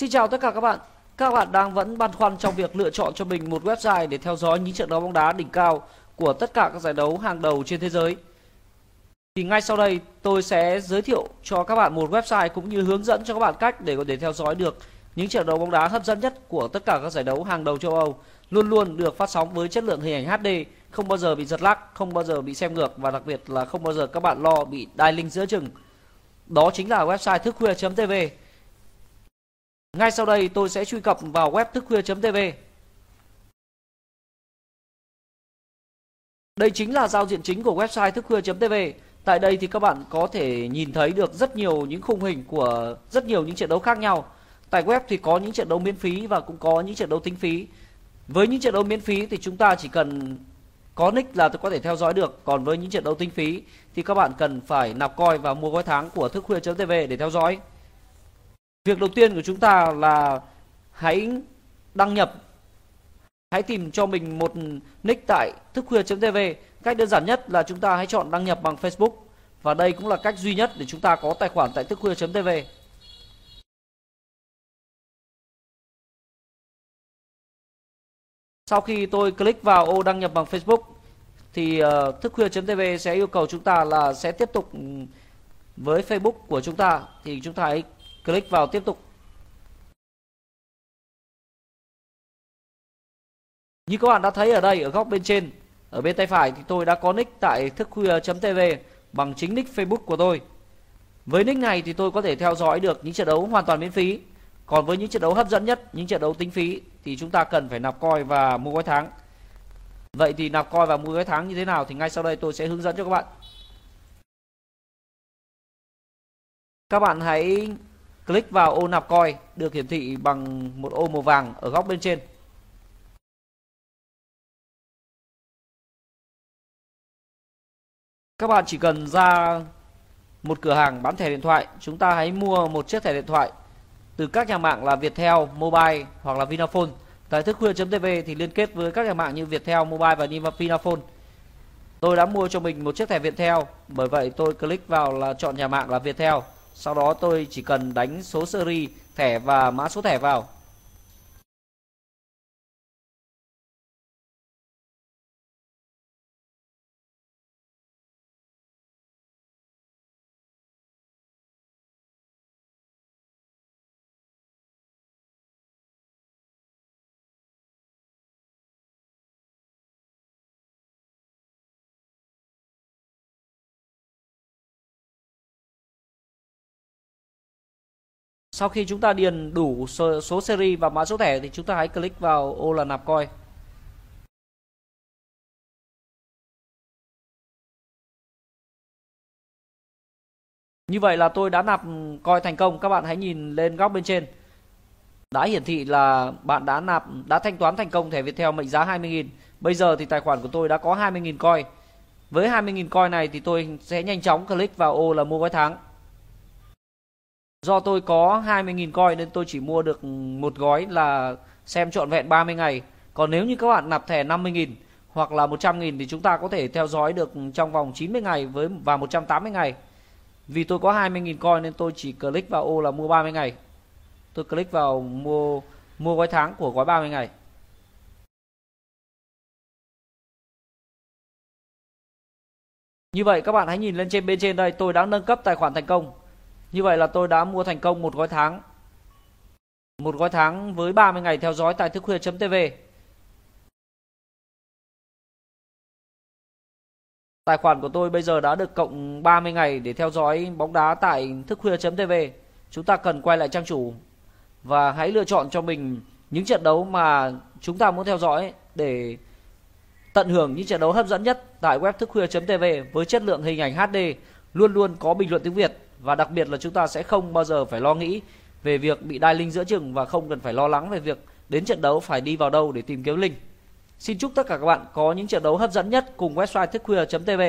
Xin chào tất cả các bạn. Các bạn đang vẫn băn khoăn trong việc lựa chọn cho mình một website để theo dõi những trận đấu bóng đá đỉnh cao của tất cả các giải đấu hàng đầu trên thế giới. Thì ngay sau đây tôi sẽ giới thiệu cho các bạn một website cũng như hướng dẫn cho các bạn cách để có thể theo dõi được những trận đấu bóng đá hấp dẫn nhất của tất cả các giải đấu hàng đầu châu Âu luôn luôn được phát sóng với chất lượng hình ảnh HD, không bao giờ bị giật lag, không bao giờ bị xem ngược và đặc biệt là không bao giờ các bạn lo bị đai link giữa chừng. Đó chính là website thức khuya.tv. Ngay sau đây tôi sẽ truy cập vào web thức khuya.tv. Đây chính là giao diện chính của website thức khuya.tv. Tại đây thì các bạn có thể nhìn thấy được rất nhiều những khung hình của rất nhiều những trận đấu khác nhau. Tại web thì có những trận đấu miễn phí và cũng có những trận đấu tính phí. Với những trận đấu miễn phí thì chúng ta chỉ cần có nick là tôi có thể theo dõi được. Còn với những trận đấu tính phí thì các bạn cần phải nạp coi và mua gói tháng của thức khuya.tv để theo dõi. Việc đầu tiên của chúng ta là hãy đăng nhập Hãy tìm cho mình một nick tại thức khuya.tv. Cách đơn giản nhất là chúng ta hãy chọn đăng nhập bằng Facebook và đây cũng là cách duy nhất để chúng ta có tài khoản tại thức khuya.tv. Sau khi tôi click vào ô đăng nhập bằng Facebook thì ờ, uh, thức khuya.tv sẽ yêu cầu chúng ta là sẽ tiếp tục ừ, với Facebook của chúng ta thì chúng ta hãy click vào tiếp tục. Như các bạn đã thấy ở đây ở góc bên trên Ở bên tay phải thì tôi đã có nick tại thức khuya.tv Bằng chính nick Facebook của tôi. Với nick này thì tôi có thể theo dõi được những trận đấu hoàn toàn miễn phí. Còn với những trận đấu hấp dẫn nhất, những trận đấu tính phí Thì chúng ta cần phải nạp coi và mua gói tháng. Vậy thì nạp coi và mua gói tháng như thế nào Thì ngay sau đây tôi sẽ hướng dẫn cho các bạn. Các bạn hãy click vào ô nạp coin Được hiển thị bằng một ô màu vàng ở góc bên trên Các bạn chỉ cần ra một cửa hàng bán thẻ điện thoại, chúng ta hãy mua một chiếc thẻ điện thoại từ các nhà mạng là Viettel, Mobile hoặc là Vinaphone. Tại thức khuya.tv thì liên kết với các nhà mạng như Viettel, Mobile và Vinaphone. Tôi đã mua cho mình một chiếc thẻ Viettel, bởi vậy tôi click vào là chọn nhà mạng là Viettel. Sau đó tôi chỉ cần đánh số seri thẻ và mã số thẻ vào. Sau khi chúng ta điền đủ số, số series và mã số thẻ thì chúng ta hãy click vào ô là nạp coin Như vậy là tôi đã nạp coin thành công. Các bạn hãy nhìn lên góc bên trên. Đã hiển thị là bạn đã nạp đã thanh toán thành công thẻ Viettel mệnh giá 20.000. Bây giờ thì tài khoản của tôi đã có 20.000 coin Với 20.000 coin này thì tôi sẽ nhanh chóng click vào ô là mua gói tháng. Do tôi có 20.000 coin nên tôi chỉ mua được một gói là xem trọn vẹn 30 ngày. Còn nếu như các bạn nạp thẻ 50.000 hoặc là 100.000 thì chúng ta có thể theo dõi được trong vòng 90 ngày với, và 180 ngày. Vì tôi có 20.000 coin nên tôi chỉ click vào ô là mua 30 ngày. Tôi click vào mua mua gói tháng của gói 30 ngày. Như vậy các bạn hãy nhìn lên trên, bên trên đây, tôi đã nâng cấp tài khoản thành công như vậy là tôi đã mua thành công một gói tháng. Một gói tháng với 30 ngày theo dõi tại thức khuya.tv. Tài khoản của tôi bây giờ đã được cộng 30 ngày để theo dõi bóng đá tại thức khuya.tv. Chúng ta cần quay lại trang chủ và hãy lựa chọn cho mình những trận đấu mà chúng ta muốn theo dõi để tận hưởng những trận đấu hấp dẫn nhất tại web thức khuya.tv với chất lượng hình ảnh HD luôn luôn có bình luận tiếng Việt và đặc biệt là chúng ta sẽ không bao giờ phải lo nghĩ về việc bị đai linh giữa chừng và không cần phải lo lắng về việc đến trận đấu phải đi vào đâu để tìm kiếm linh. Xin chúc tất cả các bạn có những trận đấu hấp dẫn nhất cùng website thức khuya.tv.